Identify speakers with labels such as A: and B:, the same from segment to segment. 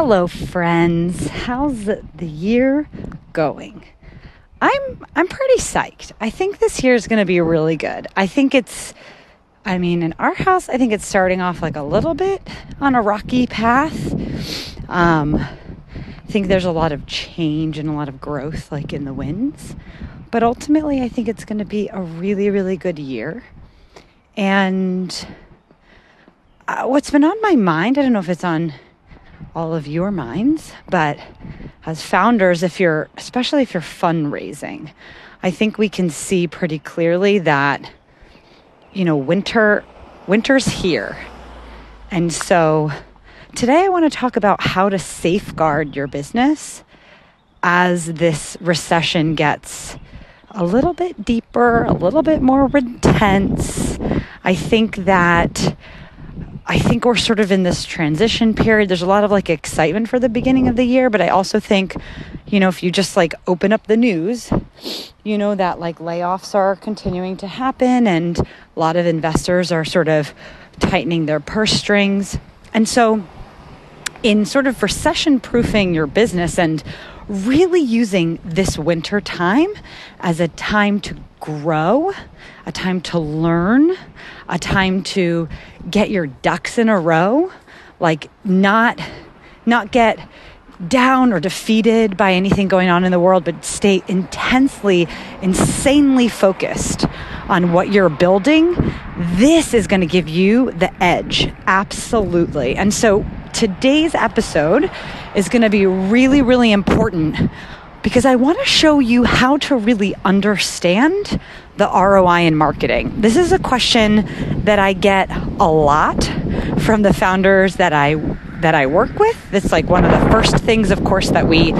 A: Hello, friends. How's the, year going? I'm I'm pretty psyched. I think this year is going to be really good. I think it's I mean, in our house, I think it's starting off like a little bit on a rocky path. Um, I think there's a lot of change and a lot of growth, like in the winds. But ultimately, I think it's going to be a really, really good year. And uh, what's been on my mind, I don't know if it's on all of your minds, but as founders, if you're, especially if you're fundraising, I think we can see pretty clearly that, you know, winter, winter's here. And so today I want to talk about how to safeguard your business as this recession gets a little bit deeper, a little bit more intense. I think that I think we're sort of in this transition period. There's a lot of like excitement for the beginning of the year, but I also think, you know, if you just like open up the news, you know that like layoffs are continuing to happen and a lot of investors are sort of tightening their purse strings. And so, in sort of recession proofing your business and really using this winter time as a time to grow, a time to learn, a time to get your ducks in a row, like not not get down or defeated by anything going on in the world, but stay intensely, insanely focused on what you're building, this is going to give you the edge. Absolutely. And so today's episode is going to be really, really important because I want to show you how to really understand the ROI in marketing. This is a question that I get a lot from the founders that I that I work with. It's like one of the first things of course that we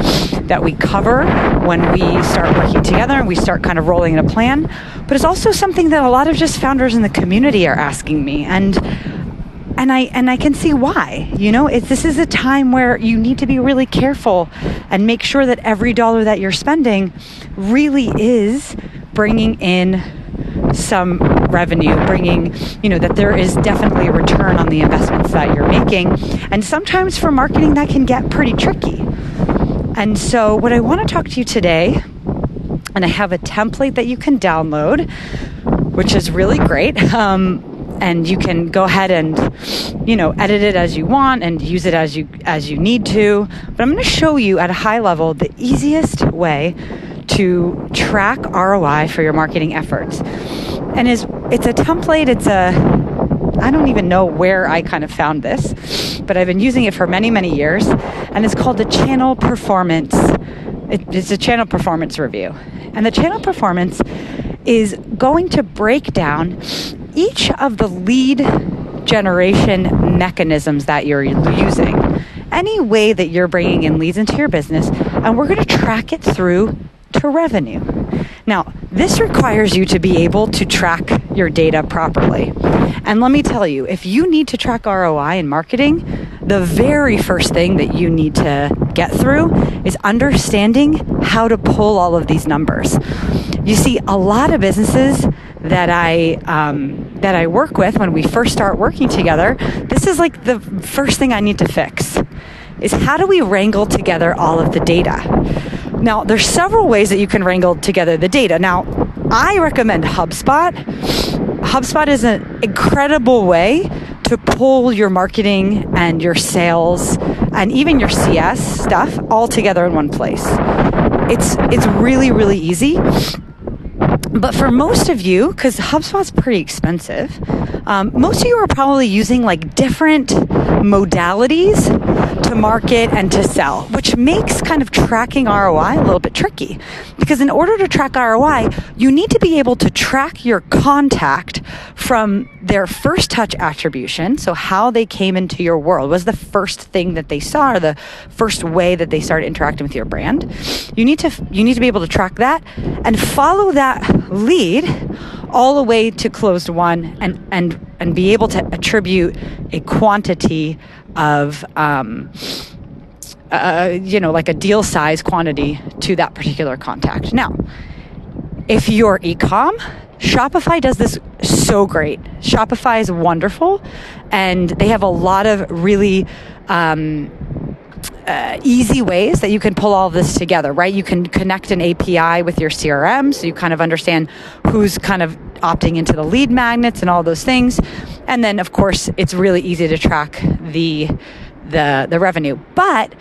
A: that we cover when we start working together and we start kind of rolling in a plan. But it's also something that a lot of just founders in the community are asking me and and I and I can see why. You know, this is a time where you need to be really careful and make sure that every dollar that you're spending really is bringing in some revenue, bringing, you know, that there is definitely a return on the investments that you're making. And sometimes for marketing, that can get pretty tricky. And so, what I want to talk to you today, and I have a template that you can download, which is really great. Um, and you can go ahead and you know edit it as you want and use it as you as you need to. But i'm going to show you at a high level the easiest way to track roi for your marketing efforts. And is it's a template it's a i don't even know where i kind of found this but i've been using it for many many years and it's called the channel performance it's a channel performance review. And the channel performance is going to break down each of the lead generation mechanisms that you're using, any way that you're bringing in leads into your business, and we're going to track it through to revenue. Now, this requires you to be able to track your data properly. And let me tell you, if you need to track ROI in marketing, the very first thing that you need to get through is understanding how to pull all of these numbers. You see, a lot of businesses that I um, that I work with when we first start working together, this is like the first thing I need to fix is how do we wrangle together all of the data? Now, there's several ways that you can wrangle together the data. Now, I recommend HubSpot. HubSpot is an incredible way to pull your marketing and your sales and even your CS stuff all together in one place. It's it's really really easy but for most of you, because HubSpot's pretty expensive, um, most of you are probably using like different modalities to market and to sell, which makes kind of tracking ROI a little bit tricky. Because in order to track ROI, you need to be able to track your contact from their first touch attribution. So, how they came into your world was the first thing that they saw, or the first way that they started interacting with your brand. You need to you need to be able to track that and follow that lead all the way to closed won and and and be able to attribute a quantity of um, uh, you know like a deal size quantity to that particular contact. Now if you're ecom shopify does this so great. Shopify is wonderful and they have a lot of really um, uh, easy ways that you can pull all this together, right? You can connect an API with your CRM so you kind of understand who's kind of opting into the lead magnets and all those things. And then, of course, it's really easy to track the the the revenue. But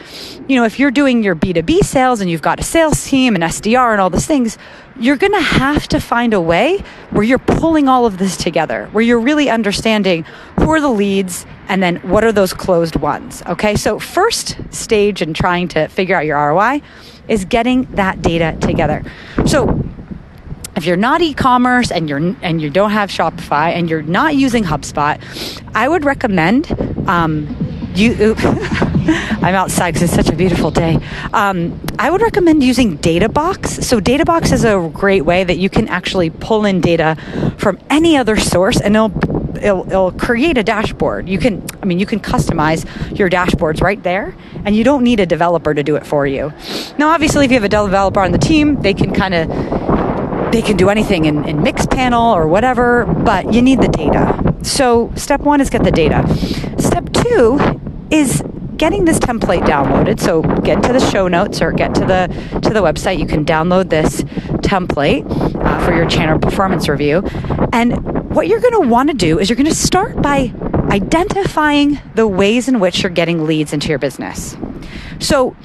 A: you know, if you're doing your B2B sales and you've got a sales team and SDR and all those things, you're going to have to find a way where you're pulling all of this together, where you're really understanding who are the leads and then what are those closed ones. Okay? So first stage in trying to figure out your ROI is getting that data together. So if you're not e-commerce and you're and you don't have Shopify and you're not using HubSpot, I would recommend um, you i'm outside because it's such a beautiful day um, i would recommend using databox so databox is a great way that you can actually pull in data from any other source and it'll It'll, it'll, create a dashboard. You can, I mean, you can customize your dashboards right there, and you don't need a developer to do it for you. Now, obviously, if you have a developer on the team, they can kind of they can do anything in, in Mixpanel or whatever, but you need the data. So, step one is get the data. Step two is getting this template downloaded. So get to the show notes or get to the to the website. You can download this template uh, for your channel performance review. And what you're going to want to do is you're going to start by identifying the ways in which you're getting leads into your business. So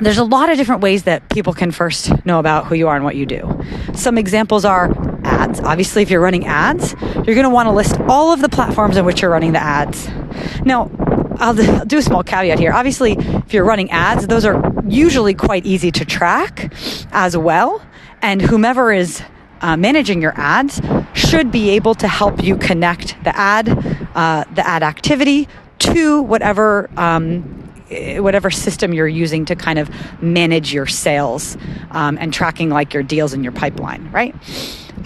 A: there's a lot of different ways that people can first know about who you are and what you do. Some examples are ads. Obviously, if you're running ads, you're going to want to list all of the platforms in which you're running the ads. Now, I'll do a small caveat here. Obviously, if you're running ads, those are usually quite easy to track as well. And whomever is uh, managing your ads should be able to help you connect the ad, uh, the ad activity to whatever um, whatever system you're using to kind of manage your sales um, and tracking like your deals in your pipeline, right?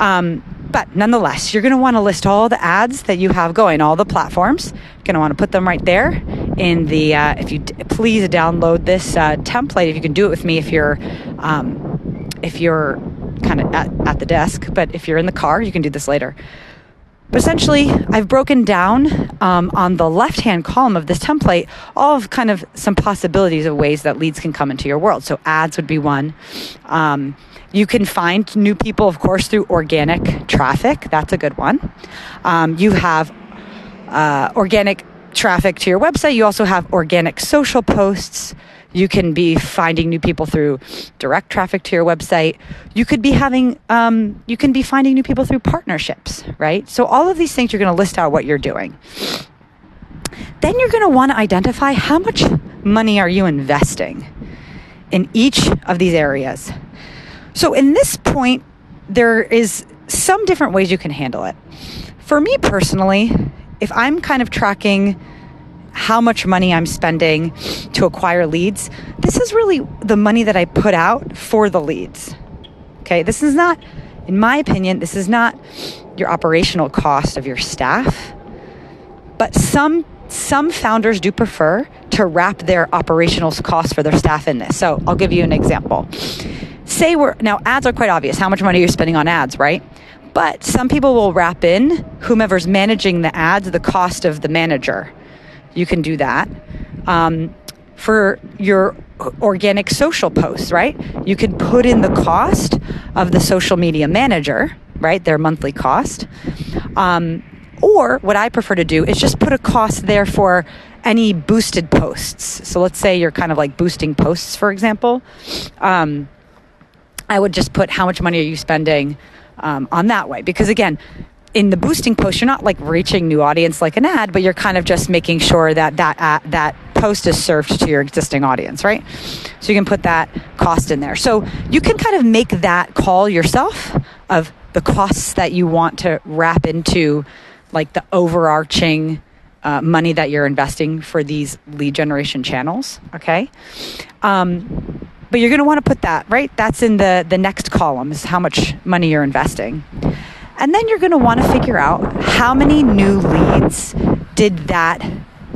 A: Um, but nonetheless, you're going to want to list all the ads that you have going, all the platforms. You're going to want to put them right there in the. Uh, if you d- please download this uh, template, if you can do it with me, if you're um, if you're kind of at, at the desk, but if you're in the car, you can do this later. But essentially, I've broken down um, on the left hand column of this template all of kind of some possibilities of ways that leads can come into your world. So, ads would be one. Um, you can find new people, of course, through organic traffic. That's a good one. Um, you have uh, organic traffic to your website. You also have organic social posts. You can be finding new people through direct traffic to your website. You could be having, um, you can be finding new people through partnerships, right? So all of these things, you're going to list out what you're doing. Then you're going to want to identify how much money are you investing in each of these areas. So in this point, there is some different ways you can handle it. For me personally, if I'm kind of tracking how much money I'm spending to acquire leads, this is really the money that I put out for the leads. Okay, this is not, in my opinion, this is not your operational cost of your staff, but some some founders do prefer to wrap their operational costs for their staff in this. So I'll give you an example. Say we're now ads are quite obvious how much money you're spending on ads, right? But some people will wrap in whomever's managing the ads the cost of the manager you can do that. Um, for your organic social posts, right? You can put in the cost of the social media manager, right? Their monthly cost. Um, or what I prefer to do is just put a cost there for any boosted posts. So let's say you're kind of like boosting posts, for example. Um, I would just put how much money are you spending um, on that way? Because again, in the boosting post, you're not like reaching new audience like an ad, but you're kind of just making sure that that that post is served to your existing audience, right? So you can put that cost in there. So you can kind of make that call yourself of the costs that you want to wrap into like the overarching uh, money that you're investing for these lead generation channels. Okay. Um, but you're going to want to put that right. That's in the the next column is how much money you're investing. And then you're going to want to figure out how many new leads did that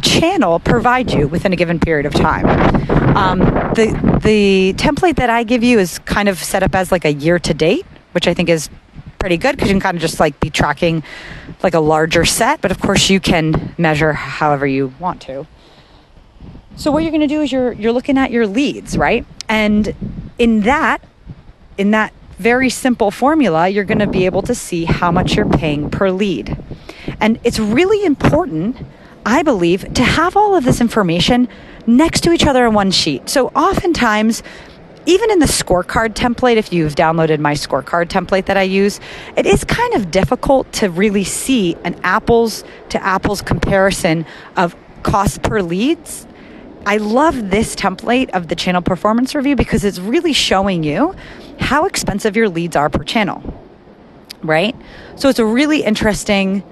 A: channel provide you within a given period of time. Um, the the template that I give you is kind of set up as like a year to date, which I think is pretty good because you can kind of just like be tracking like a larger set. But of course, you can measure however you want to. So what you're going to do is you're you're looking at your leads, right? And in that in that very simple formula, you're going to be able to see how much you're paying per lead. And it's really important, I believe, to have all of this information next to each other on one sheet. So oftentimes even in the scorecard template, if you've downloaded my scorecard template that I use, it is kind of difficult to really see an apples to apples comparison of cost per leads. I love this template of the channel performance review because it's really showing you how expensive your leads are per channel, right? So it's a really interesting,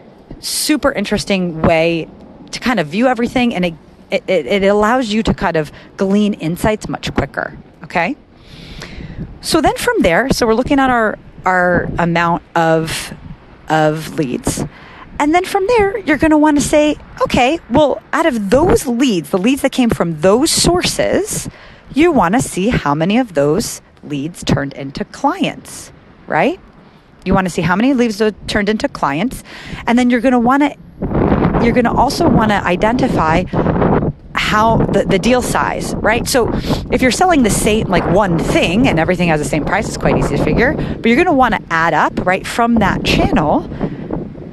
A: super interesting way to kind of view everything and it, it, it allows you to kind of glean insights much quicker. Okay. So then from there, so we're looking at our our amount of of leads. And then from there, you're going to want to say, okay, well, out of those leads, the leads that came from those sources, you want to see how many of those leads turned into clients, right? You want to see how many leads turned into clients. And then you're going to want to you're going to also want to identify how the, the deal size, right? So if you're selling the same, like one thing and everything has the same price, it's quite easy to figure. But you're going to want to add up, right, from that channel,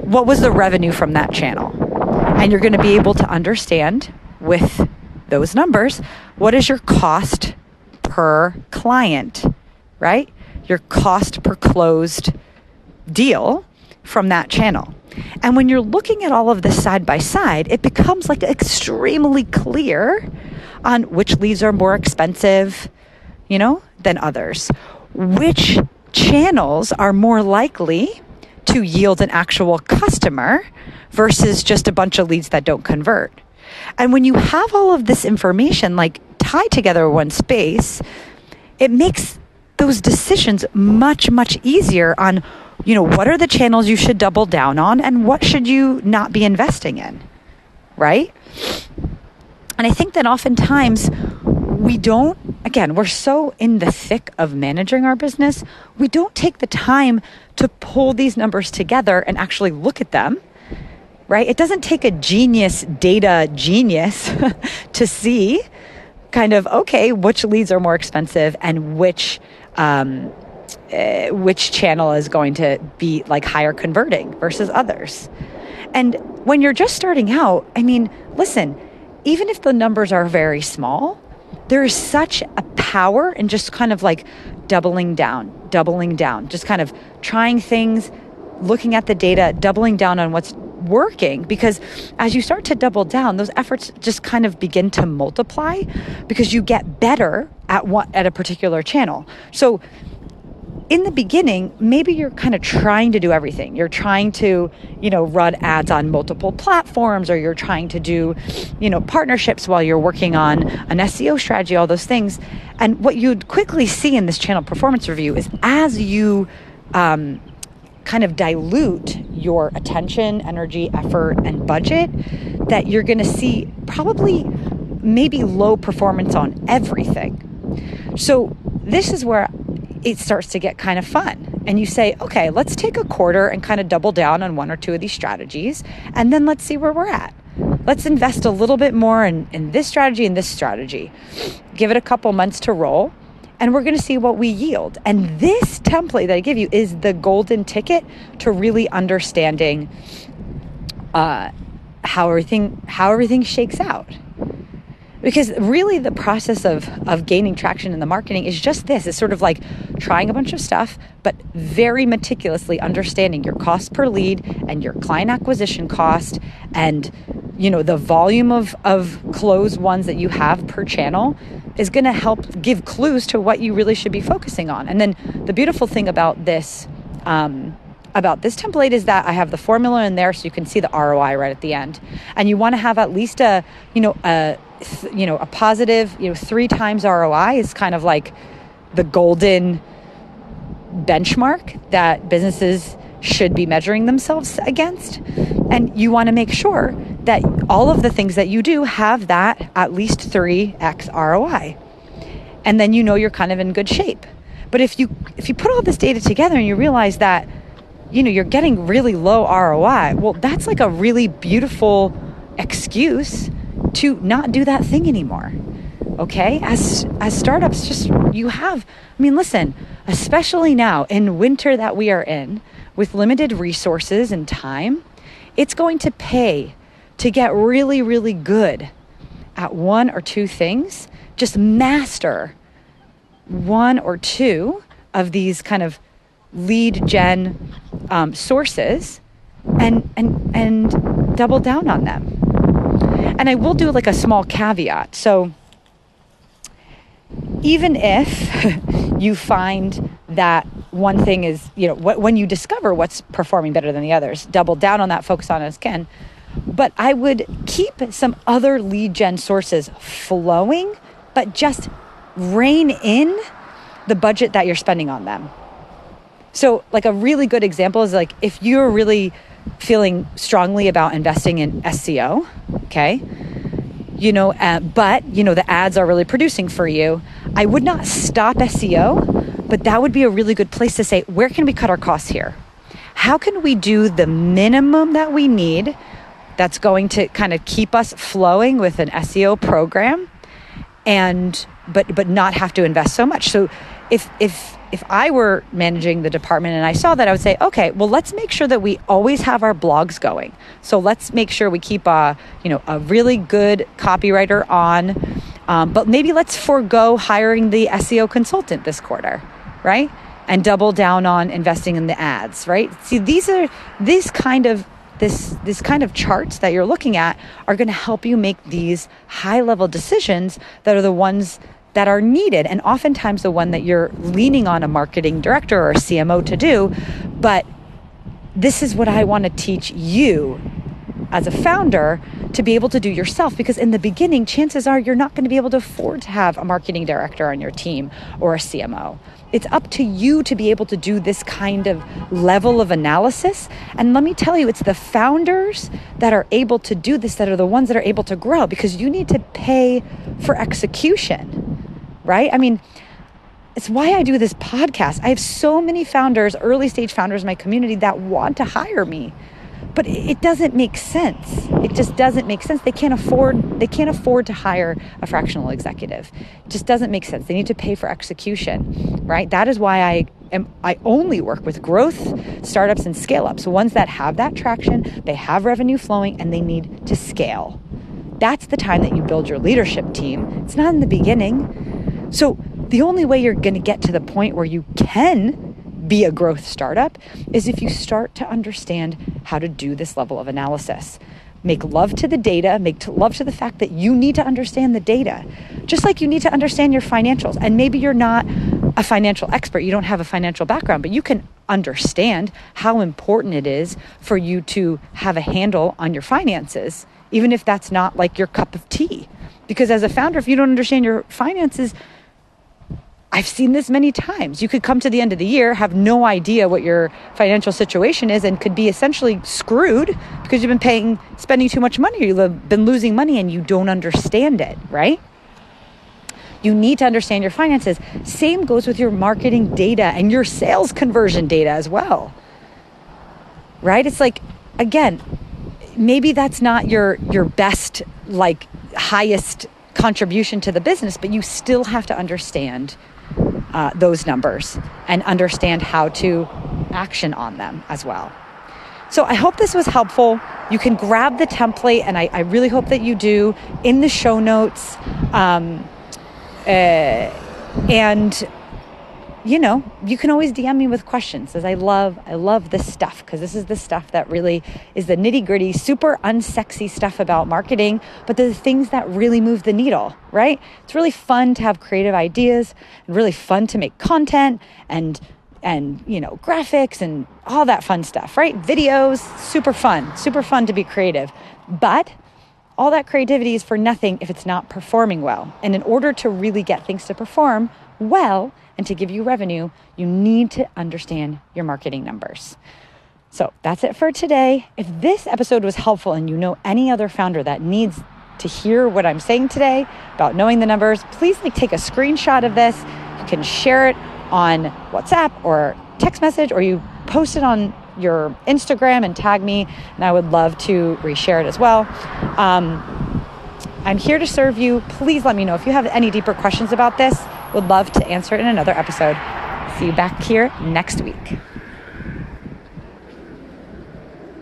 A: what was the revenue from that channel? And you're going to be able to understand with those numbers what is your cost per client, right? Your cost per closed deal from that channel. And when you're looking at all of this side by side, it becomes like extremely clear on which leads are more expensive, you know, than others. Which channels are more likely to yield an actual customer versus just a bunch of leads that don't convert. And when you have all of this information like tied together in one space, it makes those decisions much, much easier on you know, what are the channels you should double down on and what should you not be investing in? Right? And I think that oftentimes we don't, again, we're so in the thick of managing our business, we don't take the time to pull these numbers together and actually look at them. Right? It doesn't take a genius data genius to see kind of, okay, which leads are more expensive and which, um, uh, which channel is going to be like higher converting versus others. And when you're just starting out, I mean, listen, even if the numbers are very small, there is such a power in just kind of like doubling down, doubling down, just kind of trying things, looking at the data, doubling down on what's working because as you start to double down those efforts just kind of begin to multiply because you get better at what at a particular channel. So in the beginning, maybe you're kind of trying to do everything. You're trying to, you know, run ads on multiple platforms or you're trying to do, you know, partnerships while you're working on an SEO strategy, all those things. And what you'd quickly see in this channel performance review is as you um, kind of dilute your attention, energy, effort, and budget, that you're going to see probably maybe low performance on everything. So, this is where it starts to get kind of fun. And you say, okay, let's take a quarter and kind of double down on one or two of these strategies, and then let's see where we're at. Let's invest a little bit more in, in this strategy and this strategy. Give it a couple months to roll, and we're to see what we yield. And this template that I give you is the golden ticket to really understanding uh, how everything how everything shakes out because really the process of of gaining traction in the marketing is just this it's sort of like trying a bunch of stuff but very meticulously understanding your cost per lead and your client acquisition cost and you know the volume of of closed ones that you have per channel is going to help give clues to what you really should be focusing on and then the beautiful thing about this um, about this template is that I have the formula in there so you can see the ROI right at the end. And you want to have at least a, you know, a you know, a positive, you know, three times ROI is kind of like the golden benchmark that businesses should be measuring themselves against. And you want to make sure that all of the things that you do have that at least 3x ROI. And then you know you're kind of in good shape. But if you if you put all this data together and you realize that you know you're getting really low ROI, well that's like a really beautiful excuse to not do that thing anymore. Okay? As as startups just you have I mean listen, especially now in winter that we are in with limited resources and time, it's going to pay to get really really good at one or two things. Just master one or two of these kind of lead gen um, sources and and and double down on them. And I will do like a small caveat. So even if you find that one thing is, you know, when you discover what's performing better than the others, double down on that, focus on it as can. But I would keep some other lead gen sources flowing, but just rein in the budget that you're spending on them. So, like a really good example is like if you're really feeling strongly about investing in SEO, okay, you know, uh, but you know the ads are really producing for you, I would not stop SEO, but that would be a really good place to say, where can we cut our costs here? How can we do the minimum that we need that's going to kind of keep us flowing with an SEO program and but but not have to invest so much. So if if if I were managing the department and I saw that, I would say, okay, well, let's make sure that we always have our blogs going. So let's make sure we keep a, you know, a really good copywriter on. Um, but maybe let's forego hiring the SEO consultant this quarter, right? And double down on investing in the ads, right? See, these are these kind of this this kind of charts that you're looking at are going to help you make these high level decisions that are the ones that are needed, and oftentimes the one that you're leaning on a marketing director or a CMO to do. But this is what I want to teach you as a founder to be able to do yourself because in the beginning chances are you're not going to be able to afford to have a marketing director on your team or a CMO. It's up to you to be able to do this kind of level of analysis. And let me tell you, it's the founders that are able to do this that are the ones that are able to grow because you need to pay for execution right? I mean, it's why I do this podcast. I have so many founders, early stage founders in my community that want to hire me. But it doesn't make sense. It just doesn't make sense. They can't afford they can't afford to hire a fractional executive. It just doesn't make sense. They need to pay for execution, right? That is why I am I only work with growth startups and scale ups, ones that have that traction, they have revenue flowing and they need to scale. That's the time that you build your leadership team. It's not in the beginning so, the only way you're going to get to the point where you can be a growth startup is if you start to understand how to do this level of analysis. Make love to the data, make love to the fact that you need to understand the data, just like you need to understand your financials. And maybe you're not a financial expert, you don't have a financial background, but you can understand how important it is for you to have a handle on your finances, even if that's not like your cup of tea. Because as a founder, if you don't understand your finances, I've seen this many times. You could come to the end of the year, have no idea what your financial situation is, and could be essentially screwed because you've been paying, spending too much money, you've been losing money and you don't understand it, right? You need to understand your finances. Same goes with your marketing data and your sales conversion data as well, right? It's like, again, maybe that's not your your best, like highest contribution to the business, but you still have to understand uh, those numbers and understand how to action on them as well. So I hope this was helpful. You can grab the template, and I, I really hope that you do in the show notes. Um, uh, and you know, you can always DM me with questions as I love, I love this stuff because this is the stuff that really is the nitty gritty, super unsexy stuff about marketing, but the things that really move the needle, right? It's really fun to have creative ideas and really fun to make content and, and, you know, graphics and all that fun stuff, right? Videos, super fun, super fun to be creative. But all that creativity is for nothing if it's not performing well. And in order to really get things to perform well, and to give you revenue, you need to understand your marketing numbers. So that's it for today. If this episode was helpful and you know any other founder that needs to hear what I'm saying today about knowing the numbers, please like take a screenshot of this. You can share it on WhatsApp or text message or you post it on your Instagram and tag me and I would love to reshare it as well. Um, I'm here to serve you. Please let me know if you have any deeper questions about this. Would love to answer it in another episode. See you back here next week.